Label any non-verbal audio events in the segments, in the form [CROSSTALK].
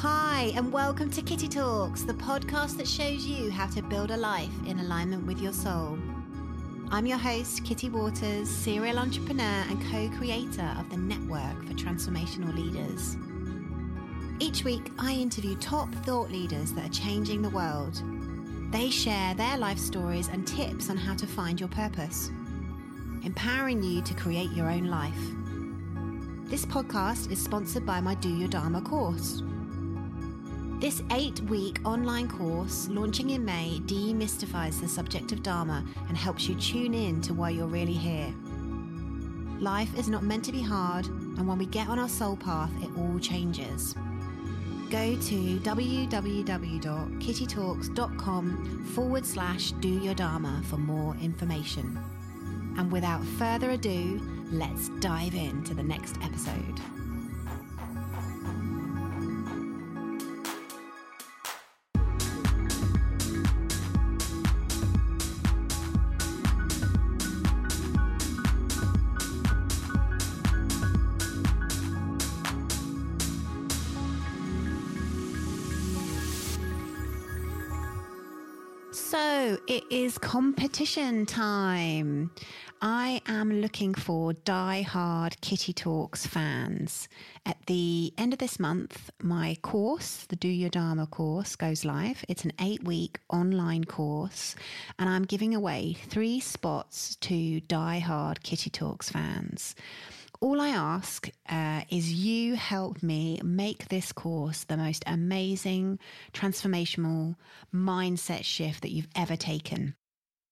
Hi, and welcome to Kitty Talks, the podcast that shows you how to build a life in alignment with your soul. I'm your host, Kitty Waters, serial entrepreneur and co creator of the Network for Transformational Leaders. Each week, I interview top thought leaders that are changing the world. They share their life stories and tips on how to find your purpose, empowering you to create your own life. This podcast is sponsored by my Do Your Dharma course. This eight week online course, launching in May, demystifies the subject of Dharma and helps you tune in to why you're really here. Life is not meant to be hard, and when we get on our soul path, it all changes. Go to www.kittytalks.com forward slash do your Dharma for more information. And without further ado, let's dive into the next episode. So it is competition time. I am looking for die-hard Kitty Talks fans. At the end of this month, my course, the Do Your Dharma course, goes live. It's an eight week online course, and I'm giving away three spots to die-hard Kitty Talks fans. All I ask uh, is you help me make this course the most amazing, transformational mindset shift that you've ever taken.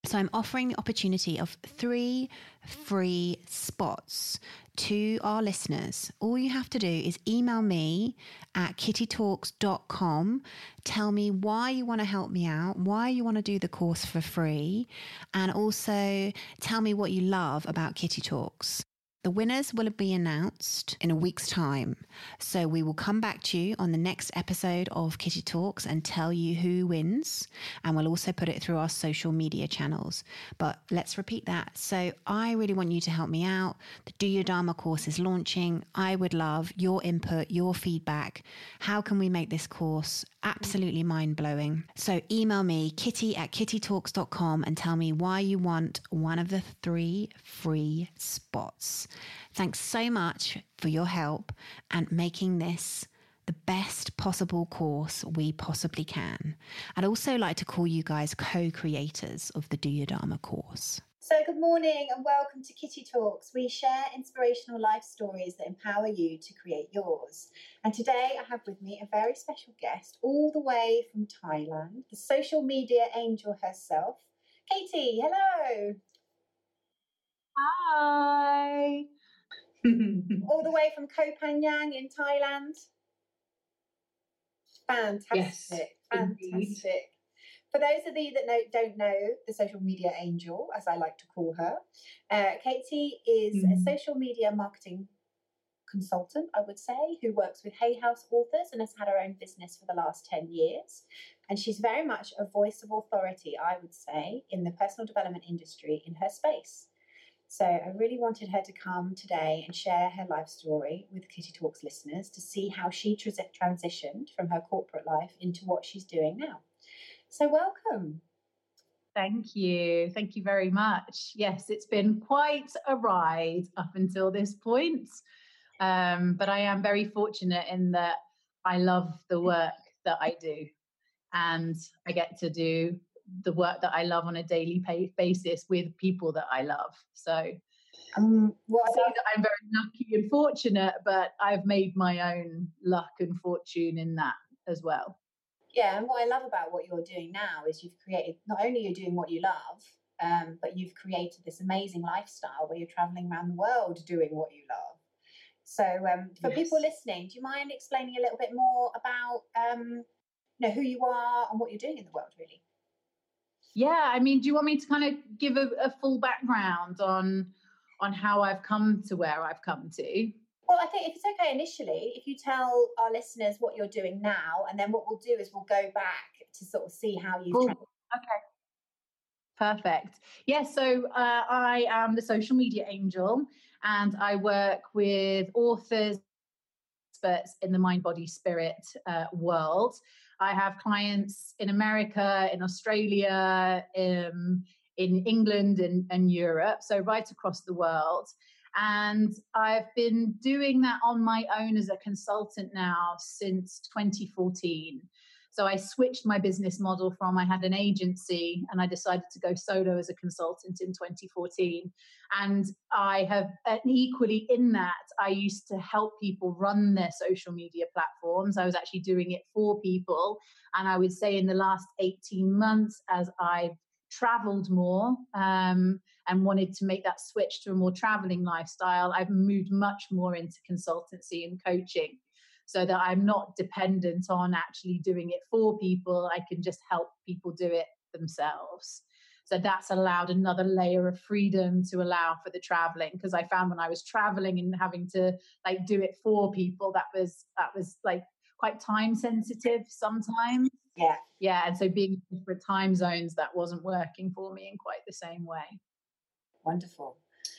So I'm offering the opportunity of three free spots to our listeners. All you have to do is email me at kittytalks.com. Tell me why you want to help me out, why you want to do the course for free, and also tell me what you love about Kitty Talks. The winners will be announced in a week's time. So we will come back to you on the next episode of Kitty Talks and tell you who wins. And we'll also put it through our social media channels. But let's repeat that. So I really want you to help me out. The Do Your Dharma course is launching. I would love your input, your feedback. How can we make this course absolutely mind blowing? So email me, kitty at kittytalks.com, and tell me why you want one of the three free spots. Thanks so much for your help and making this the best possible course we possibly can. I'd also like to call you guys co creators of the Do Your Dharma course. So, good morning and welcome to Kitty Talks. We share inspirational life stories that empower you to create yours. And today I have with me a very special guest, all the way from Thailand, the social media angel herself, Katie. Hello. Hi. [LAUGHS] all the way from Koh Phangan in Thailand. Fantastic. Yes, fantastic. indeed. For those of you that know, don't know the social media angel, as I like to call her, uh, Katie is a Mhm. social media marketing consultant, I would say, who works with Hay House authors and has had her own business for the last 10 years. And she's very much a voice of authority, I would say, in the personal development industry in her space. So I really wanted her to come today and share her life story with Kitty Talks listeners to see how she transitioned from her corporate life into what she's doing now. So welcome. Thank you. Thank you very much. Yes, it's been quite a ride up until this point. Um, but I am very fortunate in that I love the work that I do. And I get to do the work that I love on a daily pay- basis with people that I love. So Um, what I I say love, that I'm very lucky and fortunate, but I've made my own luck and fortune in that as well. yeah, and what I love about what you're doing now is you've created not only you're doing what you love, um, but you've created this amazing lifestyle where you're traveling around the world doing what you love. So, um, for Yes. people listening, do you mind explaining a little bit more about um, you know who you are and what you're doing in the world, really? Yeah, I mean, do you want me to kind of give a, a full background on on how I've come to where I've come to? Well, I think if it's okay initially, if you tell our listeners what you're doing now, and then what we'll do is we'll go back to sort of see how you've. Cool. Okay. Perfect. Yes, yeah, so uh, I am the social media angel and I work with authors, experts in the mind, body, spirit uh, world. I have clients in America, in Australia, in, in England, and, and Europe, so right across the world. And I've been doing that on my own as a consultant now since 2014. So I switched my business model from I had an agency and I decided to go solo as a consultant in 2014. And I have, and equally in that, I used to help people run their social media platforms. I was actually doing it for people. And I would say in the last 18 months, as I've traveled more um, and wanted to make that switch to a more traveling lifestyle, I've moved much more into consultancy and coaching so that I'm not dependent on actually doing it for people. I can just help people do it themselves. So that's allowed another layer of freedom to allow for the traveling because I found when I was traveling and having to like do it for people that was that was like quite time sensitive sometimes. Yeah. Yeah. And so being in different time zones that wasn't working for me in quite the same way. Wonderful.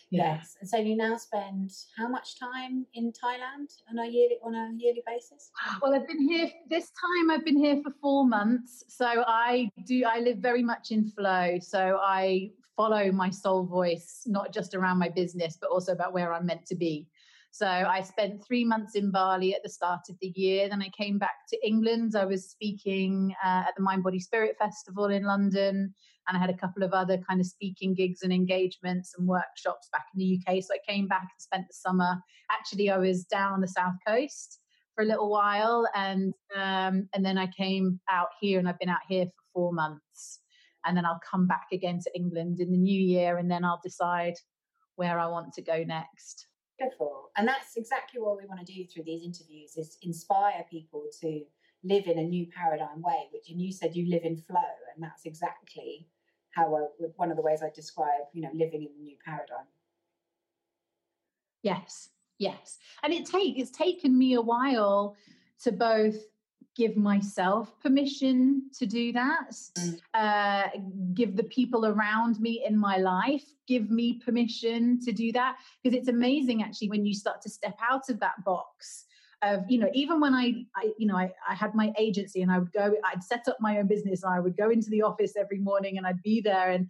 Yeah. Yes. And so you now spend how much time in Thailand on a yearly on a yearly basis? Well, I've been here this time. I've been here for four months. So I do. I live very much in flow. So I follow my soul voice, not just around my business, but also about where I'm meant to be. So I spent three months in Bali at the start of the year. Then I came back to England. I was speaking uh, at the Mind Body Spirit Festival in London, and I had a couple of other kind of speaking gigs and engagements and workshops back in the UK. So I came back and spent the summer. Actually, I was down on the south coast for a little while, and um, and then I came out here, and I've been out here for four months. And then I'll come back again to England in the new year, and then I'll decide where I want to go next. Beautiful. And that's exactly what we want to do through these interviews is inspire people to live in a new paradigm way, which and you said you live in flow, and that's exactly how I, one of the ways I describe, you know, living in the new paradigm. Yes, yes. And it take it's taken me a while to both give myself permission to do that, mm. uh, give the people around me in my life, give me permission to do that. Because it's amazing actually when you start to step out of that box of you know even when I, I you know I, I had my agency and i would go i'd set up my own business and i would go into the office every morning and i'd be there and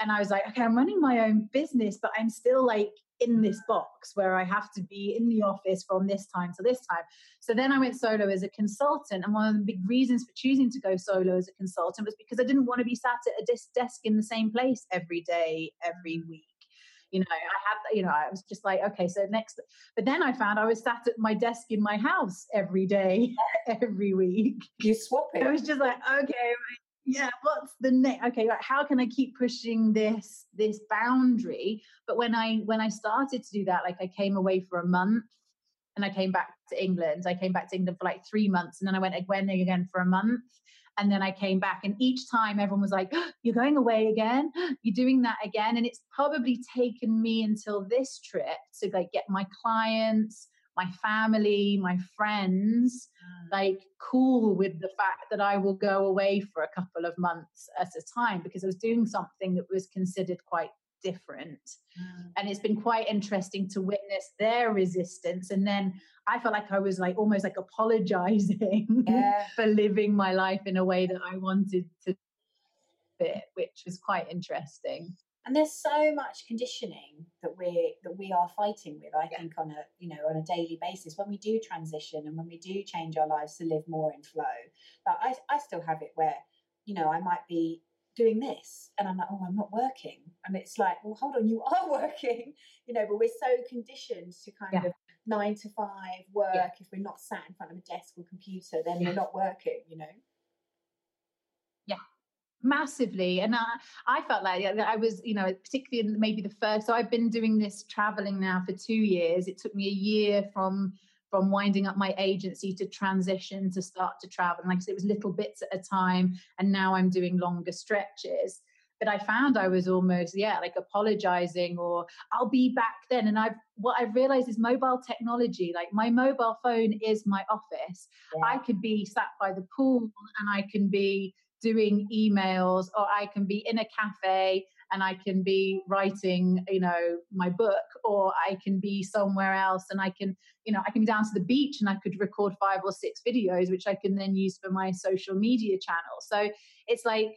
and i was like okay i'm running my own business but i'm still like in this box where I have to be in the office from this time to this time. So then I went solo as a consultant. And one of the big reasons for choosing to go solo as a consultant was because I didn't want to be sat at a desk in the same place every day, every mm. week. You know, I had, you know, I was just like, okay, so next, but then I found I was sat at my desk in my house every day, [LAUGHS] every week. You swap it. I was just like, okay, yeah what's the next okay right, how can i keep pushing this this boundary but when i when i started to do that like i came away for a month and i came back to england i came back to england for like three months and then i went again again for a month and then i came back and each time everyone was like oh, you're going away again you're doing that again and it's probably taken me until this trip to like get my clients my family, my friends, mm. like cool with the fact that I will go away for a couple of months at a time because I was doing something that was considered quite different. Mm. And it's been quite interesting to witness their resistance. And then I felt like I was like almost like apologizing yeah. [LAUGHS] for living my life in a way that I wanted to fit, which was quite interesting and there's so much conditioning that we that we are fighting with i yeah. think on a you know on a daily basis when we do transition and when we do change our lives to live more in flow but i i still have it where you know i might be doing this? And i'm like oh i'm not working. And it's like well hold on you [LAUGHS] are working. You know but we're so conditioned to kind yeah. of nine to five work yeah. if we're not sat in front of a desk or computer then we're not working you know? Yeah, massively. And I, I felt like i was you know particularly in maybe the first so i've been doing this traveling now for two years. It took me a year from from winding up my agency to transition to start to travel. And like i said it was little bits at a time and now i'm doing longer stretches. But i found i was almost yeah like apologizing or i'll be back then. And i've what i've realized is mobile technology like my mobile phone is my office. Yeah. i could be sat by the pool and i can be doing emails or I can be in a cafe and I can be writing, you know, my book, or I can be somewhere else and I can, you know, I can be down to the beach and I could record five or six videos, which I can then use for my social media channel. So it's like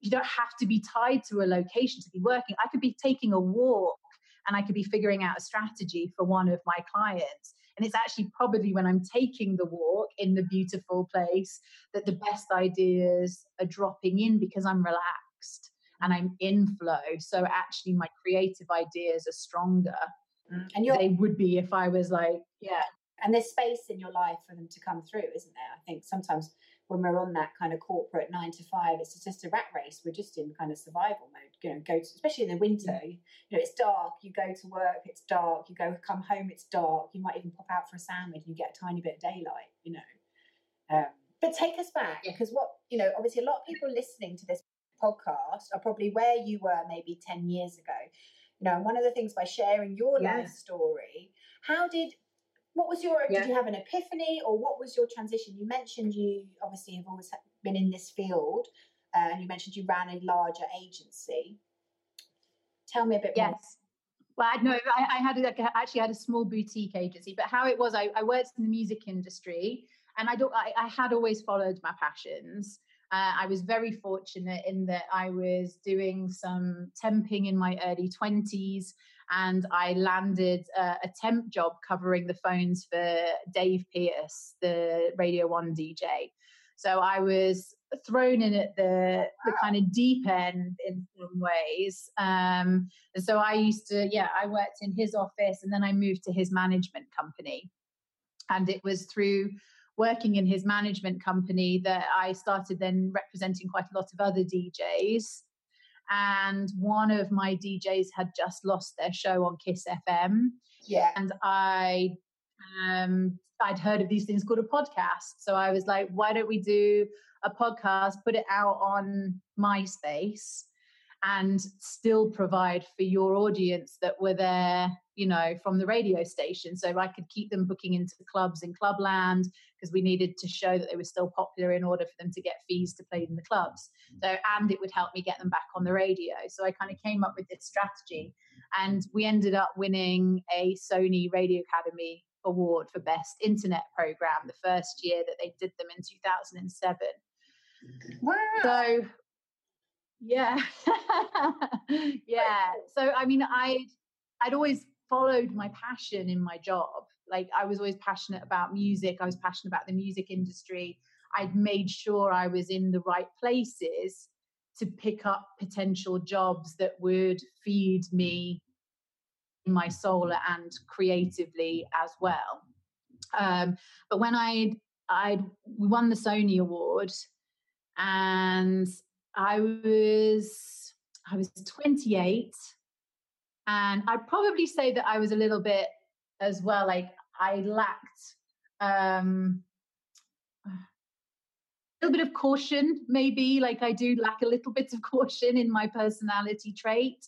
you don't have to be tied to a location to be working. I could be taking a walk and I could be figuring out a strategy for one of my clients. And it's actually probably when I'm taking the walk in the beautiful place that the best ideas are dropping in because I'm relaxed and I'm in flow. So actually, my creative ideas are stronger. Mm. And they would be if I was like, yeah. And there's space in your life for them to come through, isn't there? I think sometimes when we're on that kind of corporate nine to five, it's just a rat race. We're just in kind of survival mode. You know, go to, especially in the winter. You know, it's dark. You go to work, it's dark. You go come home, it's dark. You might even pop out for a sandwich, and you get a tiny bit of daylight. You know, um, but take us back because what you know, obviously, a lot of people listening to this podcast are probably where you were maybe 10 years ago. You know, and one of the things by sharing your yeah. life story, how did what was your yeah. did you have an epiphany or what was your transition? You mentioned you obviously have always been in this field, uh, and you mentioned you ran a larger agency. Tell me a bit yes. more. Well, I know I, I had like, actually had a small boutique agency, but how it was, I, I worked in the music industry, and I don't, I, I had always followed my passions. Uh, I was very fortunate in that I was doing some temping in my early 20s and I landed a, a temp job covering the phones for Dave Pearce, the Radio 1 DJ. So I was thrown in at the the kind of deep end in some ways. Um, and so I used to, yeah, I worked in his office and then I moved to his management company. And it was through working in his management company that I started then representing quite a lot of other DJs. And one of my DJs had just lost their show on Kiss FM. Yeah. And I um I'd heard of these things called a podcast. So I was like, why don't we do a podcast, put it out on MySpace and still provide for your audience that were there, you know, from the radio station. So I could keep them booking into clubs in Clubland because we needed to show that they were still popular in order for them to get fees to play in the clubs. So, and it would help me get them back on the radio. So I kind of came up with this strategy and we ended up winning a Sony Radio Academy award for best internet program the first year that they did them in 2007 wow so yeah. [LAUGHS] yeah. So I mean I I'd always followed my passion in my job. Like I was always passionate about music. I was passionate about the music industry. I'd made sure I was in the right places to pick up potential jobs that would feed me in my soul and creatively as well. Um, but when I I'd won the Sony Award, and I was I was 28 and I'd probably say that I was a little bit as well like I lacked um a little bit of caution maybe like I do lack a little bit of [LAUGHS] caution in my personality trait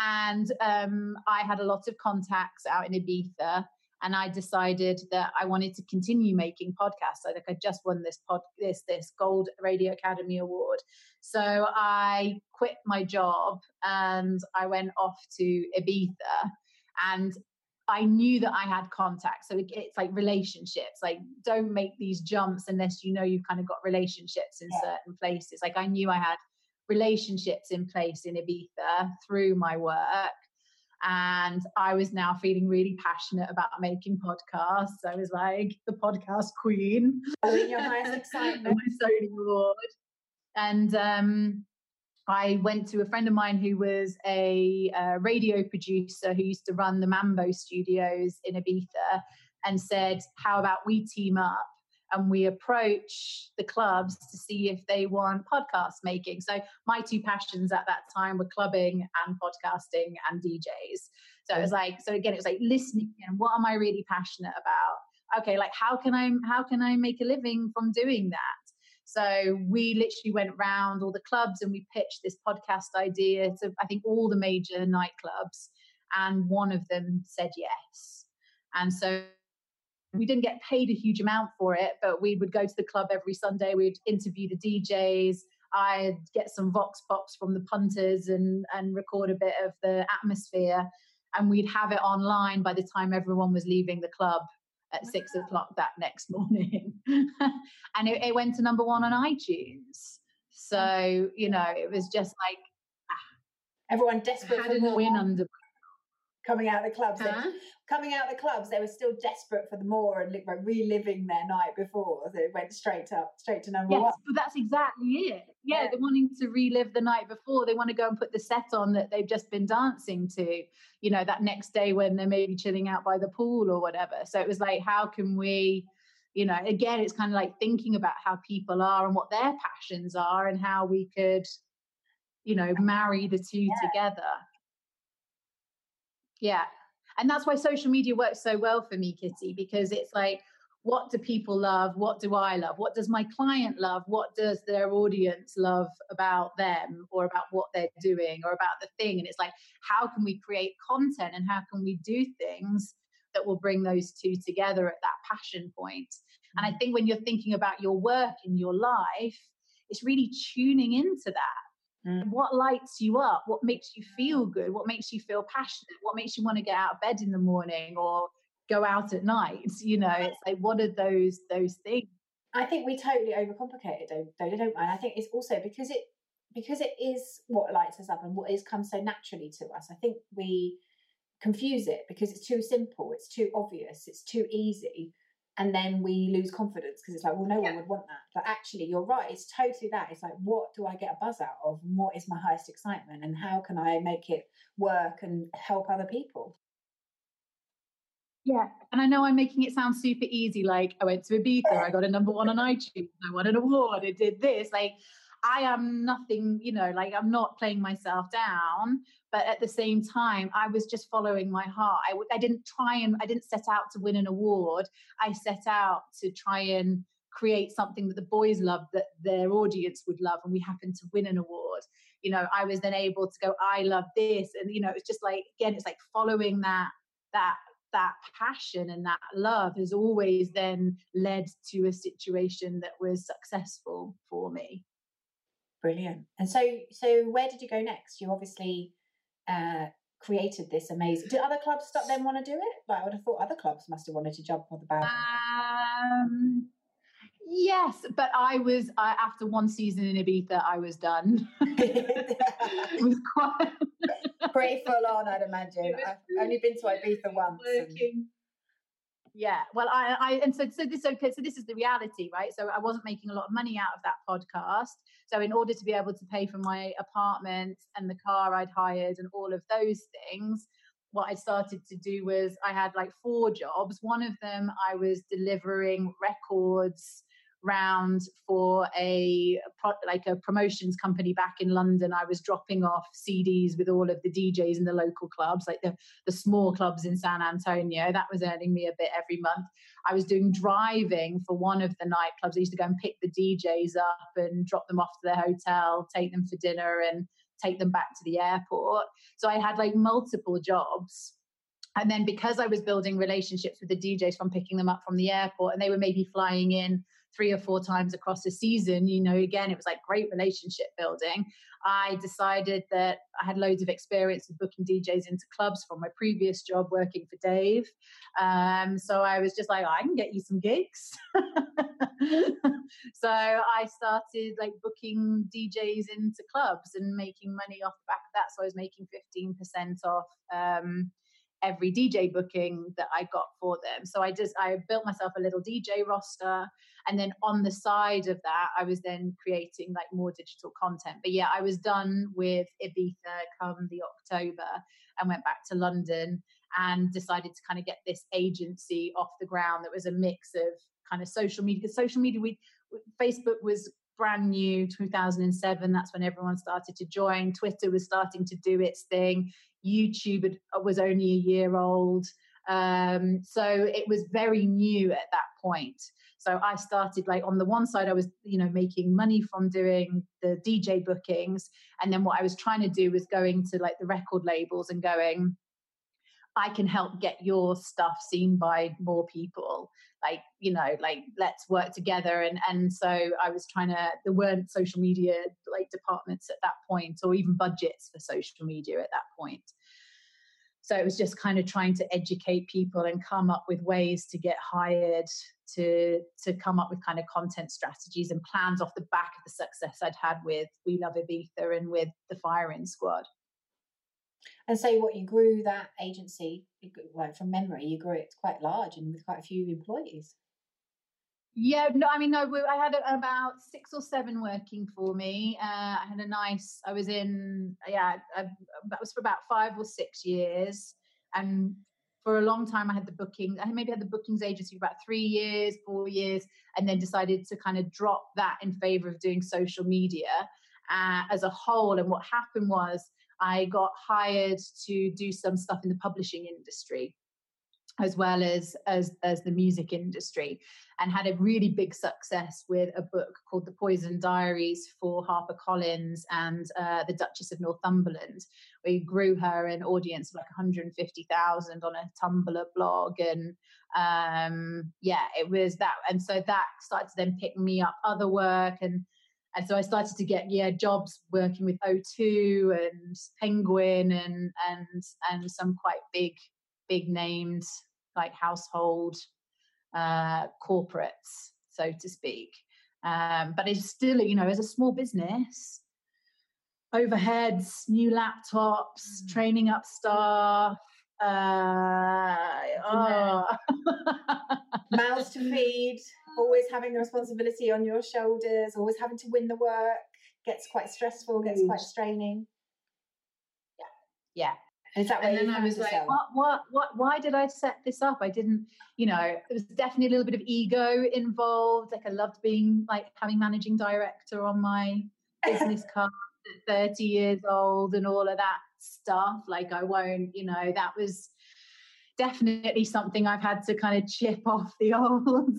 and um I had a lot of contacts out in Ibiza and I decided that I wanted to continue making podcasts. I think I just won this pod this this Gold Radio Academy Award. So I quit my job and I went off to Ibiza and I knew that I had contacts. So it's like relationships. Like don't make these jumps unless you know you've kind of got relationships in yeah. certain places. Like I knew I had relationships in place in Ibiza through my work and I was now feeling really passionate about making podcasts. I was like the podcast queen. Your highest [LAUGHS] excitement. my Sony award. And um, I went to a friend of mine who was a, a radio producer who used to run the Mambo studios in Ibiza and said, How about we team up and we approach the clubs to see if they want podcast making. So my two passions at that time were clubbing and podcasting and DJs. So it was like, so again, it was like listening and what am I really passionate about? Okay, like how can I how can I make a living from doing that? So we literally went round all the clubs and we pitched this podcast idea to I think all the major nightclubs, and one of them said yes. And so we didn't get paid a huge amount for it, but we would go to the club every Sunday. We'd interview the DJs. I'd get some vox pops from the punters and and record a bit of the atmosphere, and we'd have it online by the time everyone was leaving the club at six o'clock that next morning, [LAUGHS] and it, it, went to number one on iTunes. So you know, it was just like ah. everyone desperate for more. win under coming out of the clubs. Huh? Coming out of the clubs, they were still desperate for the more and like, reliving their night before. So it went straight up, straight to number yes, one. But that's exactly it. Yeah, yeah, they're wanting to relive the night before. They want to go and put the set on that they've just been dancing to, you know, that next day when they're maybe chilling out by the pool or whatever. So it was like, how can we, you know, again, it's kind of like thinking about how people are and what their passions are and how we could, you know, marry the two yeah. together. Yeah. And that's why social media works so well for me, Kitty, because it's like, what do people love? What do I love? What does my client love? What does their audience love about them or about what they're doing or about the thing? And it's like, how can we create content and how can we do things that will bring those two together at that passion point? And I mm. think when you're thinking about your work in your life, it's really tuning into that Mm. What lights you up? What makes you feel good? What makes you feel passionate? What makes you want to get out of bed in the morning or go out at night? [LAUGHS] You know, it's like what are those those things? I think we totally overcomplicate it, don't, don't, don't I? I think it's also because it because it is what lights us up and what is comes so naturally to us. I think we confuse it because it's too simple, it's too obvious, it's too easy and then we lose confidence because it's like, well, no yeah. one would want that. But actually, you're right. It's totally that. It's like, what do I get a buzz out of? And what is my highest excitement? And how can I make it work and help other people? Yeah, and I know I'm making it sound super easy. Like I went to Ibiza, I [LAUGHS] got a number one on iTunes, I won an award, I did this. Like I am nothing, you know, like I'm not playing myself down, but at the same time, I was just following my heart. I, I didn't try and I didn't set out to win an award. I set out to try and create something that the boys loved that their audience would love and we happened to win an award you know i was then able to go i love this and you know it's just like again it's like following that that that passion and that love has always then led to a situation that was successful for me Brilliant. And so, so where did you go next? You obviously uh, created this amazing. Did other clubs start then want to do it? Like I would have thought other clubs must have wanted to jump on the band. Um, yes, but I was after one season in Ibiza, I was done. [LAUGHS] it was quite [LAUGHS] pretty full on, I'd imagine. I've only been to Ibiza once. And [LAUGHS] yeah well i i and so so this okay so this is the reality right? So i wasn't making a lot of money out of that podcast. So in order to be able to pay for my apartment and the car i'd hired and all of those things what i started to do was i had like four jobs. One of them i was delivering records round for a like a promotions company back in London. I was dropping off CDs with all of the DJs in the local clubs, like the the small clubs in San Antonio. That was earning me a bit every month. I was doing driving for one of the nightclubs. I used to go and pick the DJs up and drop them off to their hotel, take them for dinner, and take them back to the airport. So I had like multiple jobs. And then because I was building relationships with the DJs from picking them up from the airport, and they were maybe flying in three or four times across the season, you know, again, it was like great relationship building. I decided that I had loads of experience with booking DJs into clubs from my previous job working for Dave. Um, so I was just like, I can get you some gigs. [LAUGHS] so I started like booking DJs into clubs and making money off the back of that. So I was making 15% off. Um, every DJ booking that I got for them. So I just I built myself a little DJ roster and then on the side of that I was then creating like more digital content. But yeah, I was done with Ibiza come the October and went back to London and decided to kind of get this agency off the ground that was a mix of kind of social media social media we Facebook was brand new 2007 that's when everyone started to join twitter was starting to do its thing youtube was only a year old um, so it was very new at that point. So i started like on the one side i was you know making money from doing the dj bookings and then what i was trying to do was going to like the record labels and going I can help get your stuff seen by more people. Like, you know, like let's work together. And and so I was trying to there weren't social media like departments at that point or even budgets for social media at that point. So it was just kind of trying to educate people and come up with ways to get hired to to come up with kind of content strategies and plans off the back of the success I'd had with We Love Ibiza and with the Firing Squad. And so, what you grew that agency, well, from memory, you grew it quite large and with quite a few employees. Yeah, no, I mean, no, I had about six or seven working for me. Uh, I had a nice, I was in, yeah, I, that was for about five or six years. And for a long time, I had the booking, I maybe had the bookings agency for about three years, four years, and then decided to kind of drop that in favor of doing social media uh, as a whole. And what happened was, I got hired to do some stuff in the publishing industry as well as, as as the music industry and had a really big success with a book called the poison diaries for harpercollins and uh, the duchess of northumberland we grew her an audience of like 150000 on a tumblr blog and um, yeah it was that and so that started to then pick me up other work and and so I started to get yeah jobs working with O2 and Penguin and and and some quite big big named like household uh, corporates, so to speak. Um, but it's still you know as a small business, overheads, new laptops, mm. training up staff. Uh, oh. [LAUGHS] Mouths to feed always having the responsibility on your shoulders, always having to win the work gets quite stressful, gets mm. quite straining. Yeah. Yeah. And, and then I was like, what, what, what, why did I set this up? I didn't, you know, there was definitely a little bit of ego involved. Like I loved being like having managing director on my [LAUGHS] business card at 30 years old and all of that stuff. Like I won't, you know, that was, definitely something I've had to kind of chip [LAUGHS] off the old.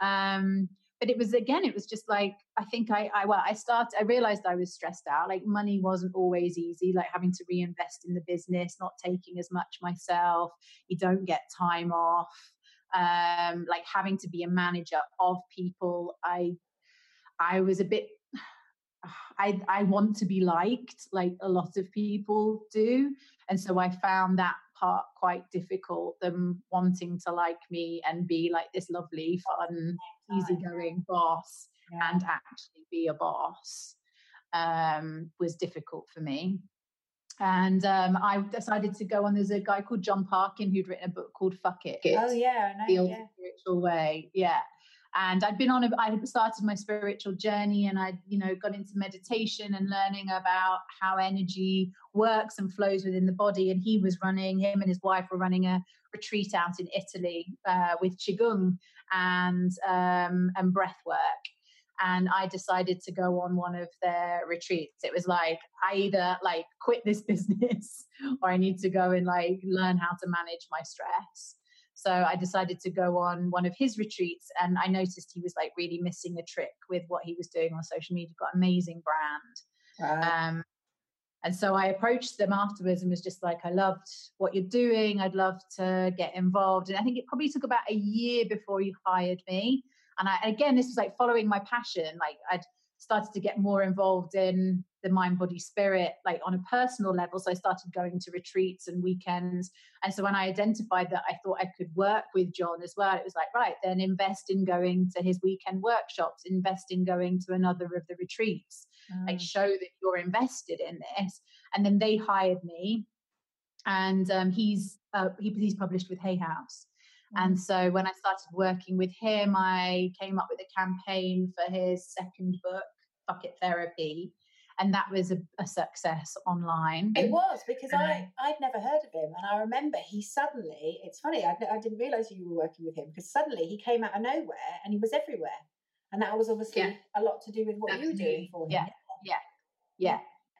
Um, but it was again, it was just like I think I, I well, I started. I realized I was stressed out. Like money wasn't always easy. Like having to reinvest in the business, not taking as much myself. You don't get time off. Um, like having to be a manager of people. I I was a bit I I want to be liked like a lot of people do and so I found that part quite difficult them wanting to like me and be like this lovely fun easygoing boss yeah. and actually be a boss um, was difficult for me and um, I decided to go on. There's a guy called John Parkin who'd written a book called "Fuck It." Oh yeah, I know, the old yeah. spiritual way. Yeah, and I'd been on a, I had started my spiritual journey and I you know got into meditation and learning about how energy works and flows within the body and he was running him and his wife were running a retreat out in Italy uh, with qigong and um, and breath work and I decided to go on one of their retreats. It was like I either like quit this [LAUGHS] business or I need to go and like learn how to manage my stress. So I decided to go on one of his retreats and I noticed he was like really missing a trick with what he was doing on social media. Got amazing brand. Wow. Um, and so I approached them afterwards and was just like, I loved what you're doing. I'd love to get involved. And I think it probably took about a year before you hired me. And I, again, this was like following my passion. Like I'd started to get more involved in the mind body spirit like on a personal level. So i started going to retreats and weekends. And so when i identified that i thought i could work with john as well it was like right then invest in going to his weekend workshops. Invest in going to another of the retreats. Mm. like show that you're invested in this. And then they hired me. And um, he's uh, he, he's published with hay house and mm. so when I started working with him, I came up with a campaign for his second book, Fuck It Therapy. And that was a, a success online. It was because I, I'd never heard of him. And I remember he suddenly, it's funny, I, I didn't realize you were working with him because suddenly he came out of nowhere and he was everywhere. And that was obviously yeah. a lot to do with what Absolutely. you were doing for him. Yeah. Yeah. Yeah.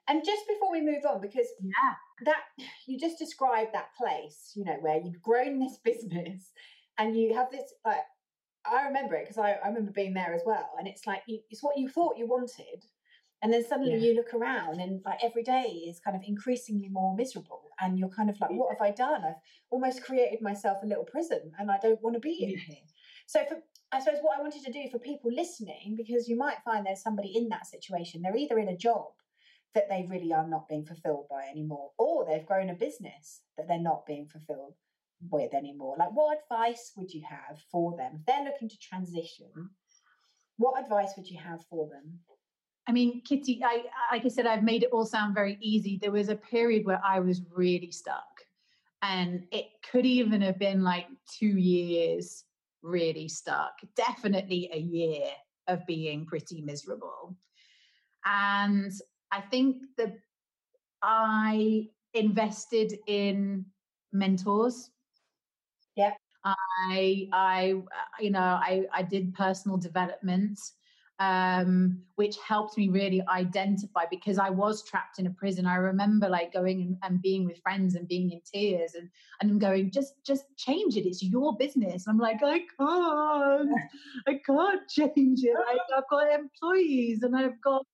And just before we move on, because yeah, that you just described that place, you know, where you've grown this [LAUGHS] business and you have this like I remember it because I, I remember being there as well, and it's like you, it's what you thought you wanted, And then suddenly yeah. you look around and like every day is kind of increasingly more miserable. And you're kind of like, what have I done? I've almost created myself a little prison and I don't want to be in here. So for I suppose what I wanted to do for people listening, because you might find there's somebody in that situation, they're either in a job that they really are not being fulfilled by anymore, or they've grown a business that they're not being fulfilled with anymore. Like, what advice would you have for them if they're looking to transition? What advice would you have for them? I mean, Kitty, I like I said, I've made it all sound very easy. There was a period where I was really stuck, and it could even have been like two years really stuck. Definitely a year of being pretty miserable, and I think that I invested in mentors. Yeah. I I you know I I did personal development um, which helped me really identify because I was trapped in a prison. I remember like going and, and, being with friends and being in tears and and going, just just change it. It's your business. And I'm like, I can't, [LAUGHS] I can't change it. I, I've got employees and I've got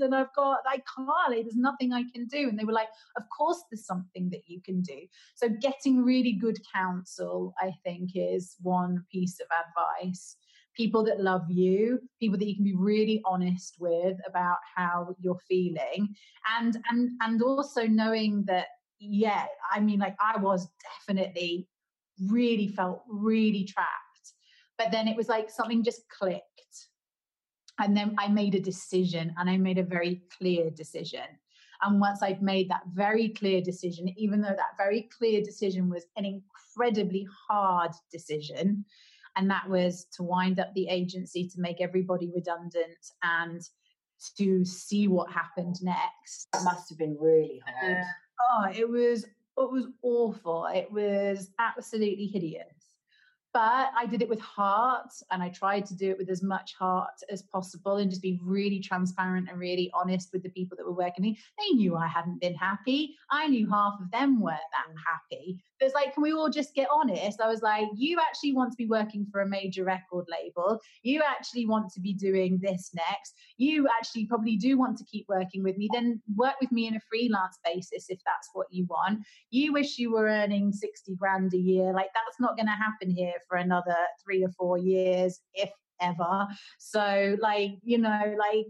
and I've got I can't. There's nothing I can do. And they were like, of course, there's something that you can do. So getting really good counsel, I think, is one piece of advice people that love you people that you can be really honest with about how you're feeling and and and also knowing that yeah i mean like i was definitely really felt really trapped but then it was like something just clicked and then i made a decision and i made a very clear decision and once I'd made that very clear decision, even though that very clear decision was an incredibly hard decision, and that was to wind up the agency to make everybody redundant and to see what happened next. That must have been really hard. Uh, oh, it was it was awful. It was absolutely hideous but I did it with heart and I tried to do it with as much heart as possible and just be really transparent and really honest with the people that were working me. They knew I hadn't been happy. I knew half of them weren't that mm. happy. But it's like, can we all just get honest? I was like, you actually want to be working for a major record label. You actually want to be doing this next. You actually probably do want to keep working with me. Then work with me in a freelance basis if that's what you want. You wish you were earning 60 grand a year. Like, that's not going to happen here for another three or four years, if ever. So, like, you know, like,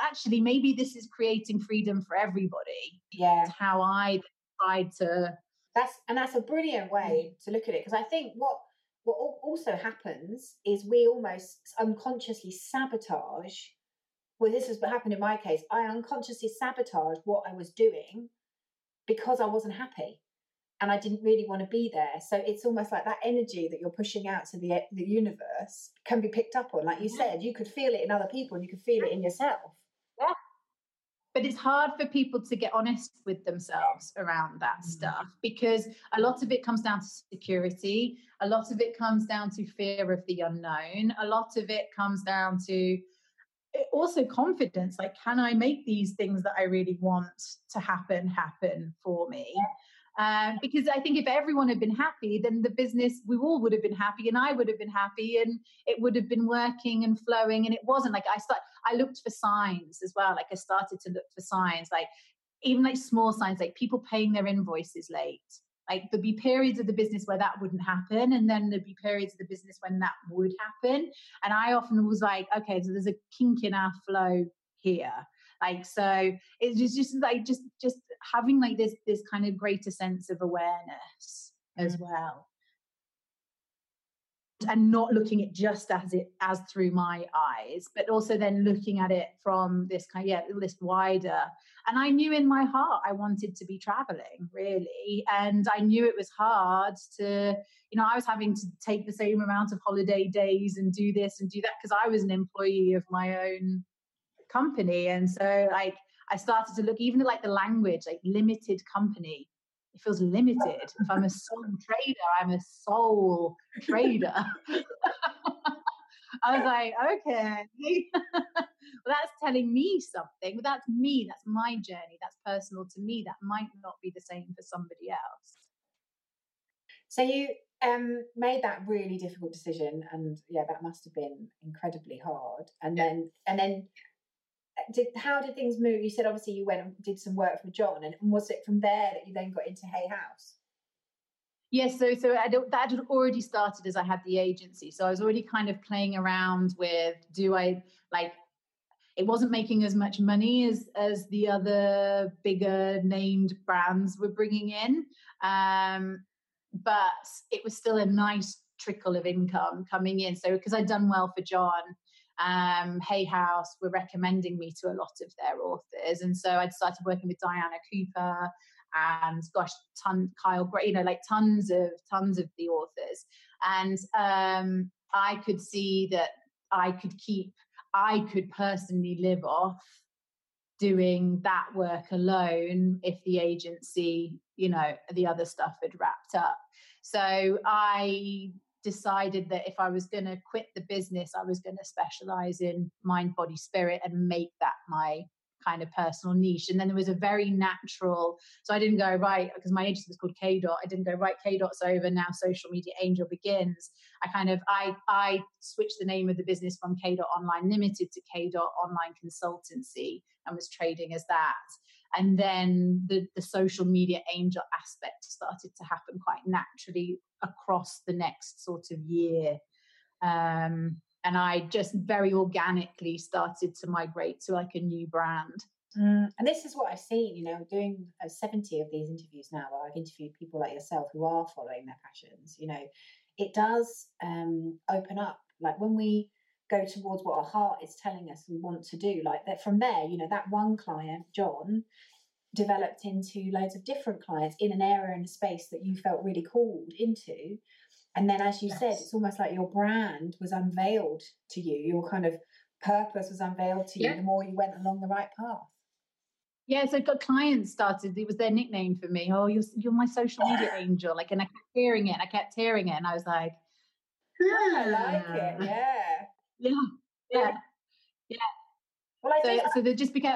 actually, maybe this is creating freedom for everybody. Yeah. How I tried to. That's and that's a brilliant way mm. to look at it because I think what what also happens is we almost unconsciously sabotage. Well, this is what happened in my case. I unconsciously sabotaged what I was doing because I wasn't happy and I didn't really want to be there. So it's almost like that energy that you're pushing out to the the universe can be picked up on. Like you said, you could feel it in other people, and you could feel it in yourself. Yeah. But it's hard for people to get honest with themselves around that mm-hmm. stuff because a lot of it comes down to security. A lot of it comes down to fear of the unknown. A lot of it comes down to eh, also confidence like can i make these things that i really want to happen happen for me um, because I think if everyone had been happy, then the business, we all would have been happy and I would have been happy and it would have been working and flowing. And it wasn't like I start, I looked for signs as well. Like I started to look for signs, like even like small signs, like people paying their invoices late. Like there'd be periods of the business where that wouldn't happen, and then there'd be periods of the business when that would happen. And I often was like, okay, so there's a kink in our flow here like so it's just, just like just just having like this this kind of greater sense of awareness as mm. well and not looking at just as it as through my eyes but also then looking at it from this kind of yeah this wider and i knew in my heart i wanted to be traveling really and i knew it was hard to you know i was having to take the same amount of holiday days and do this and do that because i was an employee of my own company. And so like I started to look even at like the language, like limited company. It feels limited. If I'm a sole [LAUGHS] trader, I'm a sole trader. [LAUGHS] I was like, okay. [LAUGHS] well, that's telling me something, but that's me. That's my journey. That's personal to me. That might not be the same for somebody else. So you um, made that really difficult decision, and yeah, that must have been incredibly hard. And then, and then did how did things move? You said obviously you went and did some work for John, and was it from there that you then got into Hay House? Yes, so so I that had already started as I had the agency. So I was already kind of playing around with do I like it wasn't making as much money as as the other bigger named brands were bringing in, um, but it was still a nice trickle of income coming in. So because I'd done well for John, um, Hay House were recommending me to a lot of their authors, and so I'd started working with Diana Cooper and gosh, ton Kyle Gray, you know, like tons of tons of the authors, and um, I could see that I could keep, I could personally live off doing that work alone if the agency, you know, the other stuff had wrapped up. So I decided that if I was going to quit the business, I was going to specialize in mind, body, spirit and make that my kind of personal niche. And then there was a very natural, so I didn't go right because my agency was called K Dot. I didn't go right. K Dot's over now. Social Media Angel begins. I kind of I I switched the name of the business from K Dot Online Limited to K Dot Online Consultancy and was trading as that. And then the the social media angel aspect started to happen quite naturally across the next sort of year. Um, and I just very organically started to migrate to like a new brand. Mm, and this is what I've seen, you know, doing uh, 70 of these interviews now where I've interviewed people like yourself who are following their passions, you know, it does um, open up. Like when we go towards what our heart is telling us we want to do, like that from there, you know, that one client, John, developed into loads of different clients in an area and a space that you felt really called into and then, as you yes. said, it's almost like your brand was unveiled to you, your kind of purpose was unveiled to you yeah. the more you went along the right path. Yeah, so got clients started. It was their nickname for me. Oh, you're you're my social media [LAUGHS] angel. Like, and I kept hearing it. I kept hearing it, and I was like, yeah, I like it. Ah. Yeah, [LAUGHS] yeah, yeah, yeah. Well, I so, so they just became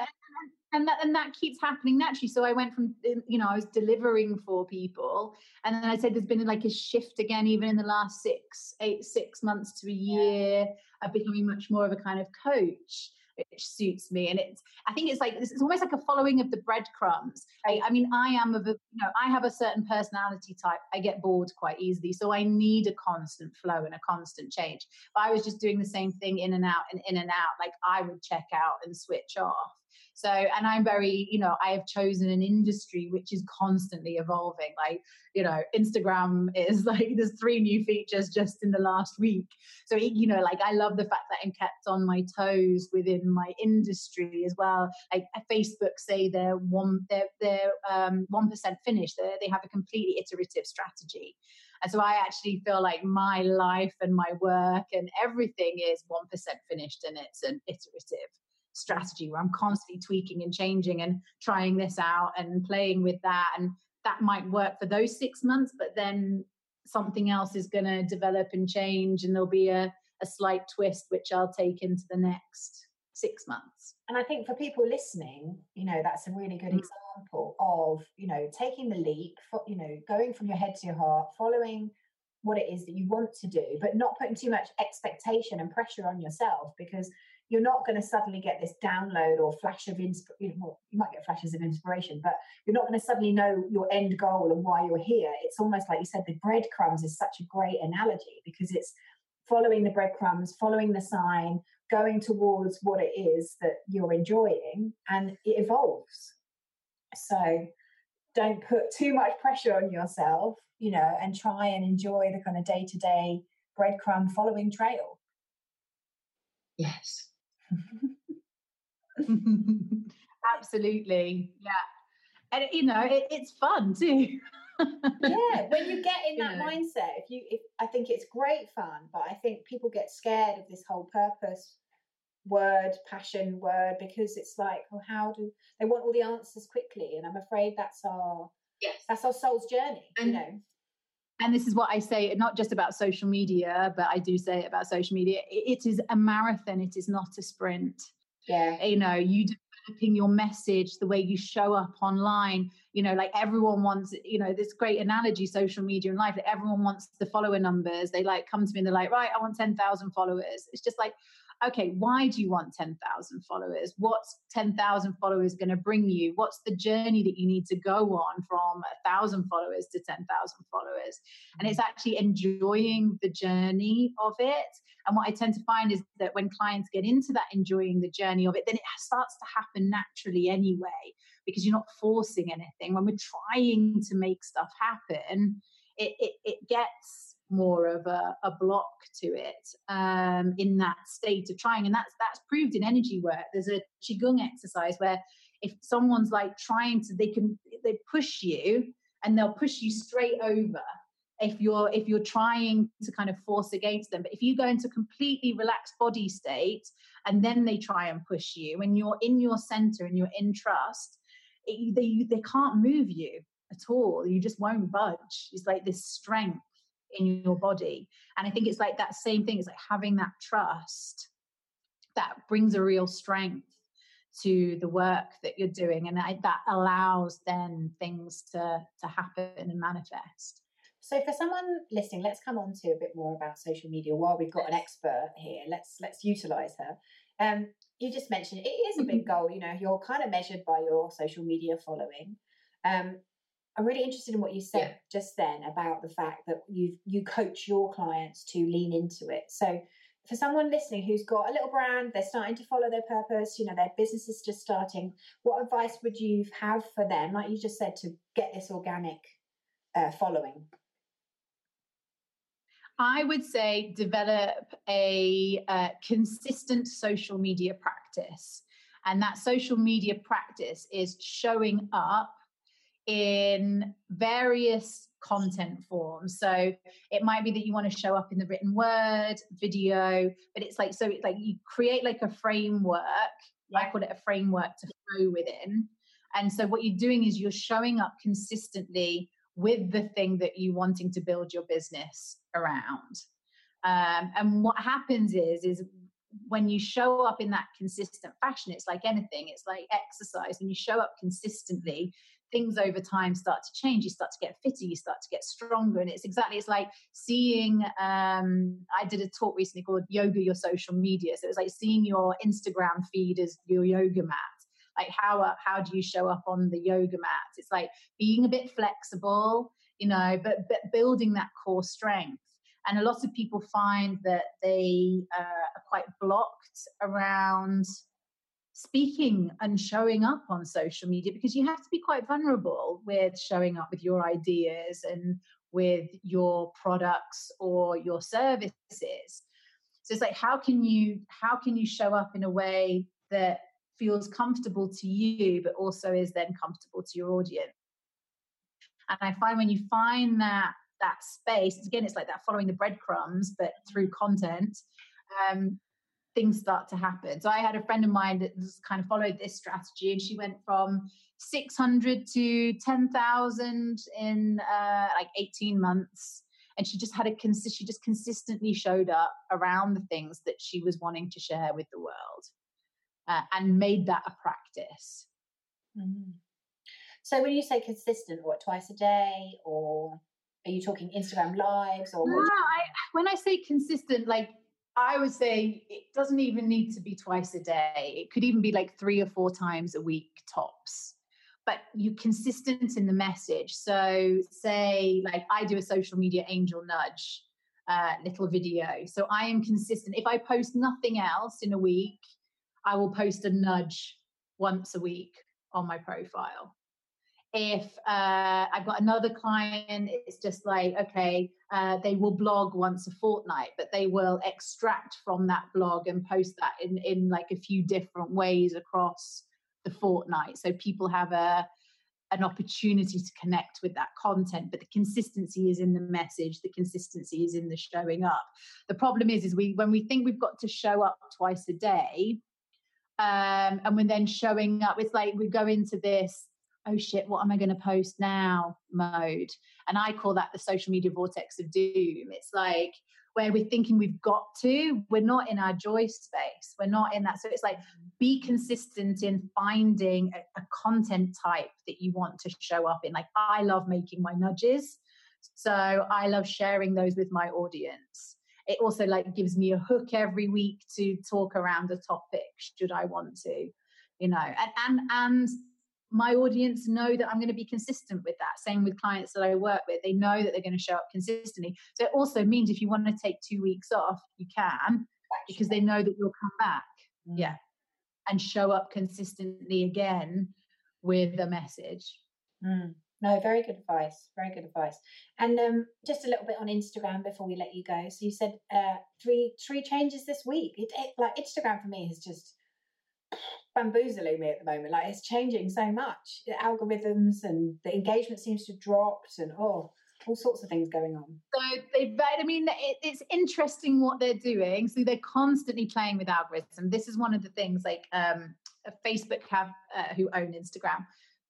and that and that keeps happening naturally. So i went from you know i was delivering for people and then i said there's been like a shift again even in the last six eight six months to a year of becoming much more of a kind of coach which suits me and it's i think it's like it's almost like a following of the breadcrumbs. I, I mean i am of a you know i have a certain personality type i get bored quite easily so i need a constant flow and a constant change. If i was just doing the same thing in and out and in and out like i would check out and switch off so, and I'm very, you know, I have chosen an industry which is constantly evolving. Like, you know, Instagram is [LAUGHS] like, there's three new features just in the last week. So, you know, like I love the fact that I'm kept on my toes within my industry as well. Like Facebook say they're one, they're, they're um, 1% finished. They're, they have a completely iterative strategy. And so I actually feel like my life and my work and everything is 1% finished and it's an iterative strategy where I'm constantly tweaking and changing and trying this out and playing with that. And that might work for those six months, but then something else is going to develop and change, and there'll be a, a slight twist which I'll take into the next six months. And I think for people listening, you know, that's a really good mm. example of, you know, taking the leap, for, you know, going from your head to your heart, following what it is that you want to do, but not putting too much expectation and pressure on yourself because you're not going to suddenly get this download or flash of inspiration. You might get flashes of inspiration, but you're not going to suddenly know your end goal and why you're here. It's almost like you said, the breadcrumbs is such a great analogy because it's following the breadcrumbs, following the sign, going towards what it is that you're enjoying, and it evolves. So don't put too much pressure on yourself, you know, and try and enjoy the kind of day to day breadcrumb following trail. Yes. [LAUGHS] Absolutely. Yeah. And you know, it, it's fun too. [LAUGHS] yeah, when you get in that mindset, if you if I think it's great fun, but I think people get scared of this whole purpose word, passion word, because it's like, oh, how do they want all the answers quickly? And I'm afraid that's our yes, that's our soul's journey, and, you know and this is what I say, not just about social media, but I do say it about social media. It is a marathon, it is not a sprint. Yeah. You know, you developing your message, the way you show up online, you know, like everyone wants, you know, this great analogy, social media and life, that everyone wants the follower numbers. They like come to me and they're like, right, I want 10,000 followers. It's just like, okay, why do you want 10,000 followers? What's 10,000 followers going to bring you? What's the journey that you need to go on from a thousand followers to 10,000 followers? And it's mm. actually enjoying the journey of it. And what I tend to find is that when clients get into that enjoying the journey of it, then it starts to happen naturally anyway, because you're not forcing anything. When we're trying to make stuff happen, it, it, it gets more of a, a block to it um, in that state of trying. And that's that's proved in energy work. There's a qigong exercise where if someone's like trying to, they can they push you and they'll push you straight over if you're if you're trying to kind of force against them but if you go into completely relaxed body state and then they try and push you and you're in your center and you're in trust it, they they can't move you at all you just won't budge it's like this strength in your body. And I think it's like that same thing. It's like having that trust that brings a real strength to the work that you're doing, and I, that allows then things to to happen and manifest. So for someone listening, let's come on to a bit more about social media while we've got an expert here. Let's let's utilize her. Um, you just mentioned it is a big mm-hmm. goal. You know, you're kind of measured by your social media following. Um, I'm really interested in what you said yeah. just then about the fact that you you coach your clients to lean into it. So for someone listening who's got a little brand, they're starting to follow their purpose, you know, their business is just starting, what advice would you have for them, like you just said, to get this organic uh, following? I would say develop a uh, consistent social media practice. And that social media practice is showing up in various content forms. So it might be that you want to show up in the written word, video, but it's like so it's like you create like a framework. Yeah. I call it a framework to flow within. And so what you're doing is you're showing up consistently with the thing that you're wanting to build your business around. Um, and what happens is is when you show up in that consistent fashion, it's like anything, it's like exercise. When you show up consistently, things over time start to change you start to get fitter you start to get stronger and it's exactly it's like seeing um i did a talk recently called yoga your social media. So it's like seeing your instagram feed as your yoga mat. Like how uh, how do you show up on the yoga mat? It's like being a bit flexible you know but but building that core strength and a lot of people find that they uh, are quite blocked around speaking and showing up on social media because you have to be quite vulnerable with showing up with your ideas and with your products or your services. So it's like how can you how can you show up in a way that feels comfortable to you but also is then comfortable to your audience? And i find when you find that that space again it's like that following the breadcrumbs but through content um, things start to happen. So I had a friend of mine that kind of followed this strategy, and she went from 600 to 10,000 in uh, like 18 months. And she just had a consist. She just consistently showed up around the things that she was wanting to share with the world, uh, and made that a practice. Mm-hmm. So when you say consistent, what twice a day, or are you talking Instagram lives, or? No, I, when I say consistent, like I would say it doesn't even need to be twice a day. It could even be like three or four times a week tops. But you're consistent in the message. So, say, like I do a social media angel nudge uh, little video. So, I am consistent. If I post nothing else in a week, I will post a nudge once a week on my profile if uh, I've got another client, it's just like, okay, uh, they will blog once a fortnight, but they will extract from that blog and post that in, in like a few different ways across the fortnight. So people have a an opportunity to connect with that content, but the consistency is in the message, the consistency is in the showing up. The problem is, is we when we think we've got to show up twice a day, um, and when then showing up, it's like we go into this oh shit, what am I going to post now mode. And I call that the social media vortex of doom. It's like where we're thinking we've got to, we're not in our joy space. We're not in that. So it's like mm. be consistent in finding a, a content type that you want to show up in. Like I love making my nudges. So I love sharing those with my audience. it also like gives me a hook every week to talk around a topic should I want to, you know, and and and my audience know that I'm going to be consistent with that. Same with clients that I work with, they know that they're going to show up consistently. So it also means if you want to take two weeks off, you can because they know that you'll come back. Mm. Yeah. And show up consistently again with a message. Mm. No, very good advice. Very good advice. And um, just a little bit on Instagram before we let you go. So you said uh, three three changes this week. It, it, like Instagram for me is just bamboozling me at the moment. Like it's changing so much. The algorithms and the engagement seems to have dropped, and oh, all sorts of things going on. So they, I mean, it, it's interesting what they're doing. So they're constantly playing with algorithms. This is one of the things like um, Facebook have uh, who own Instagram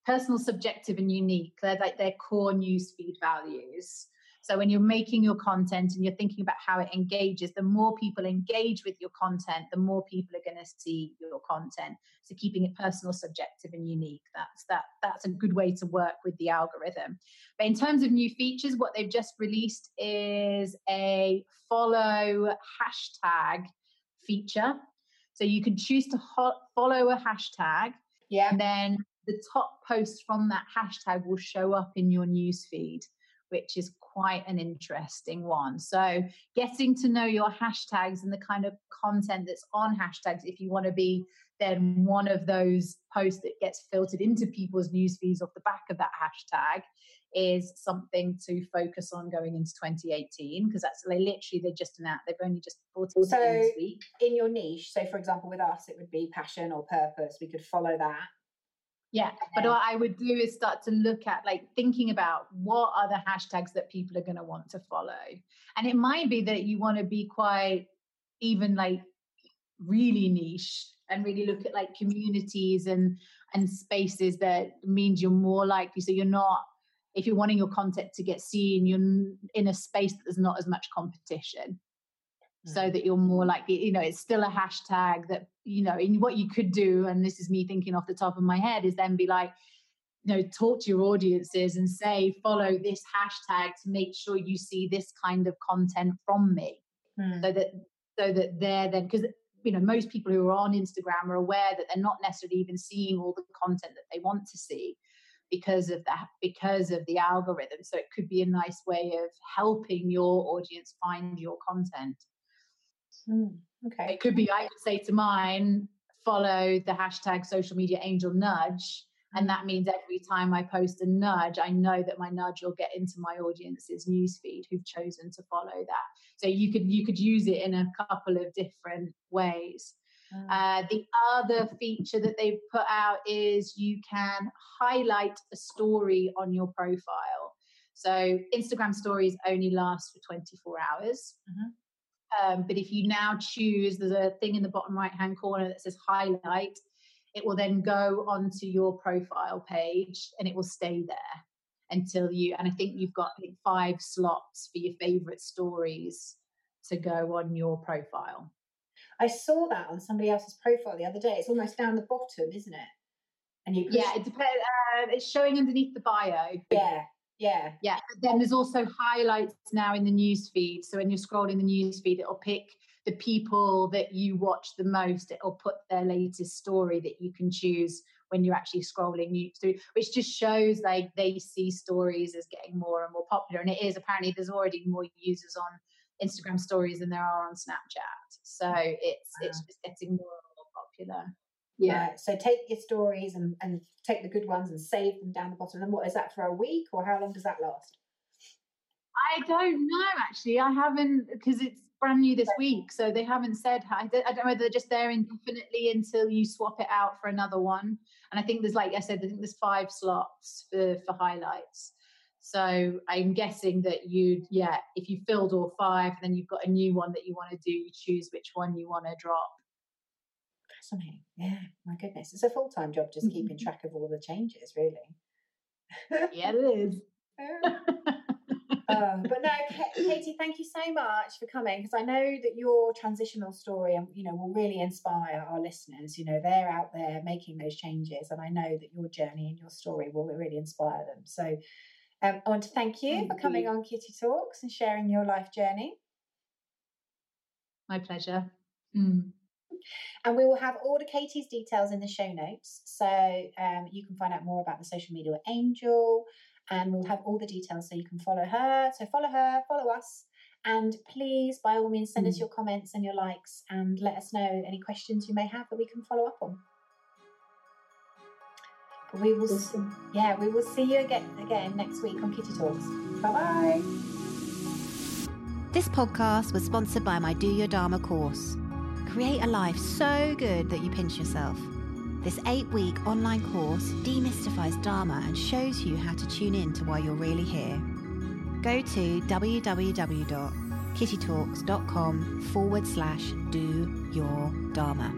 personal, subjective, and unique. They're like their core newsfeed values. So when you're making your content and you're thinking about how it engages, the more people engage with your content, the more people are going to see your content. So keeping it personal, subjective, and unique. That's that. That's a good way to work with the algorithm. But in terms of new features, what they've just released is a follow hashtag feature. So you can choose to ho- follow a hashtag. Yeah. And then the top post from that hashtag will show up in your newsfeed, which is quite an interesting one. So, getting to know your hashtags and the kind of content that's on hashtags, if you want to be then one of those posts that gets filtered into people's news feeds off the back of that hashtag, is something to focus on going into 2018 because that's they literally they just announced they've only just brought it so this week. in your niche so for example with us it would be passion or purpose we could follow that yeah, but what I would do is start to look at like thinking about what are the hashtags that people are going to want to follow. And it might be that you want to be quite even like really niche and really look at like communities and and spaces that means you're more likely so you're not if you're wanting your content to get seen you're in a space that there's not as much competition so mm. that you're more likely you know it's still a hashtag that you know in what you could do and this is me thinking off the top of my head is then be like you know talk to your audiences and say follow this hashtag to make sure you see this kind of content from me hmm. so that so that they're then because you know most people who are on instagram are aware that they're not necessarily even seeing all the content that they want to see because of that because of the algorithm so it could be a nice way of helping your audience find your content Mm, okay. It could be I could say to mine, follow the hashtag social media angel nudge. And that means every time I post a nudge, I know that my nudge will get into my audience's newsfeed who've chosen to follow that. So you could you could use it in a couple of different ways. Mm. Uh, the other feature that they've put out is you can highlight a story on your profile. So Instagram stories only last for 24 hours. Mm-hmm. Um, but if you now choose, there's a thing in the bottom right hand corner that says highlight. It will then go onto your profile page and it will stay there until you. And I think you've got think, five slots for your favorite stories to go on your profile. I saw that on somebody else's profile the other day. It's almost down the bottom, isn't it? And you yeah, it depends. Uh, it's showing underneath the bio. Yeah, yeah. Yeah. But then there's also highlights now in the news feed. So when you're scrolling the news feed, it'll pick the people that you watch the most. It'll put their latest story that you can choose when you're actually scrolling through, which just shows like they see stories as getting more and more popular. And it is apparently there's already more users on Instagram stories than there are on Snapchat. So it's it's just getting more and more popular. Yeah. Uh, so take your stories and, and take the good ones and save them down the bottom. And what is that for a week or how long does that last? I don't know actually. I haven't because it's brand new this week, so they haven't said. I don't, I don't know whether they're just there indefinitely until you swap it out for another one. And I think there's, like I said, I think there's five slots for for highlights. So I'm guessing that you'd, yeah, if you filled all five, then you've got a new one that you want to do. You choose which one you want to drop fascinating. Yeah, my goodness. It's a full time job just keeping track of all the changes, really. yeah, [LAUGHS] it is. uh, but no, Katie, thank you so much for coming because I know that your transitional story, um, you know, will really inspire our listeners. You know, they're out there making those changes, and I know that your journey and your story will really inspire them. So, um, I want to thank you thank for coming you. on Kitty Talks and sharing your life journey. My pleasure. Mm. And we will have all the Katie's details in the show notes. So um, you can find out more about the social media with Angel, and we'll have all the details so you can follow her. So follow her, follow us. And please, by all means, send mm. us your comments and your likes and let us know any questions you may have that we can follow up on. we will, awesome. yeah, we will see you again again next week on Kitty Talks. Bye bye. This podcast was sponsored by my Do Your Dharma course. Create a life so good that you pinch yourself. This eight week online course demystifies Dharma and shows you how to tune in to why you're really here. Go to www.kittytalks.com forward slash do your Dharma.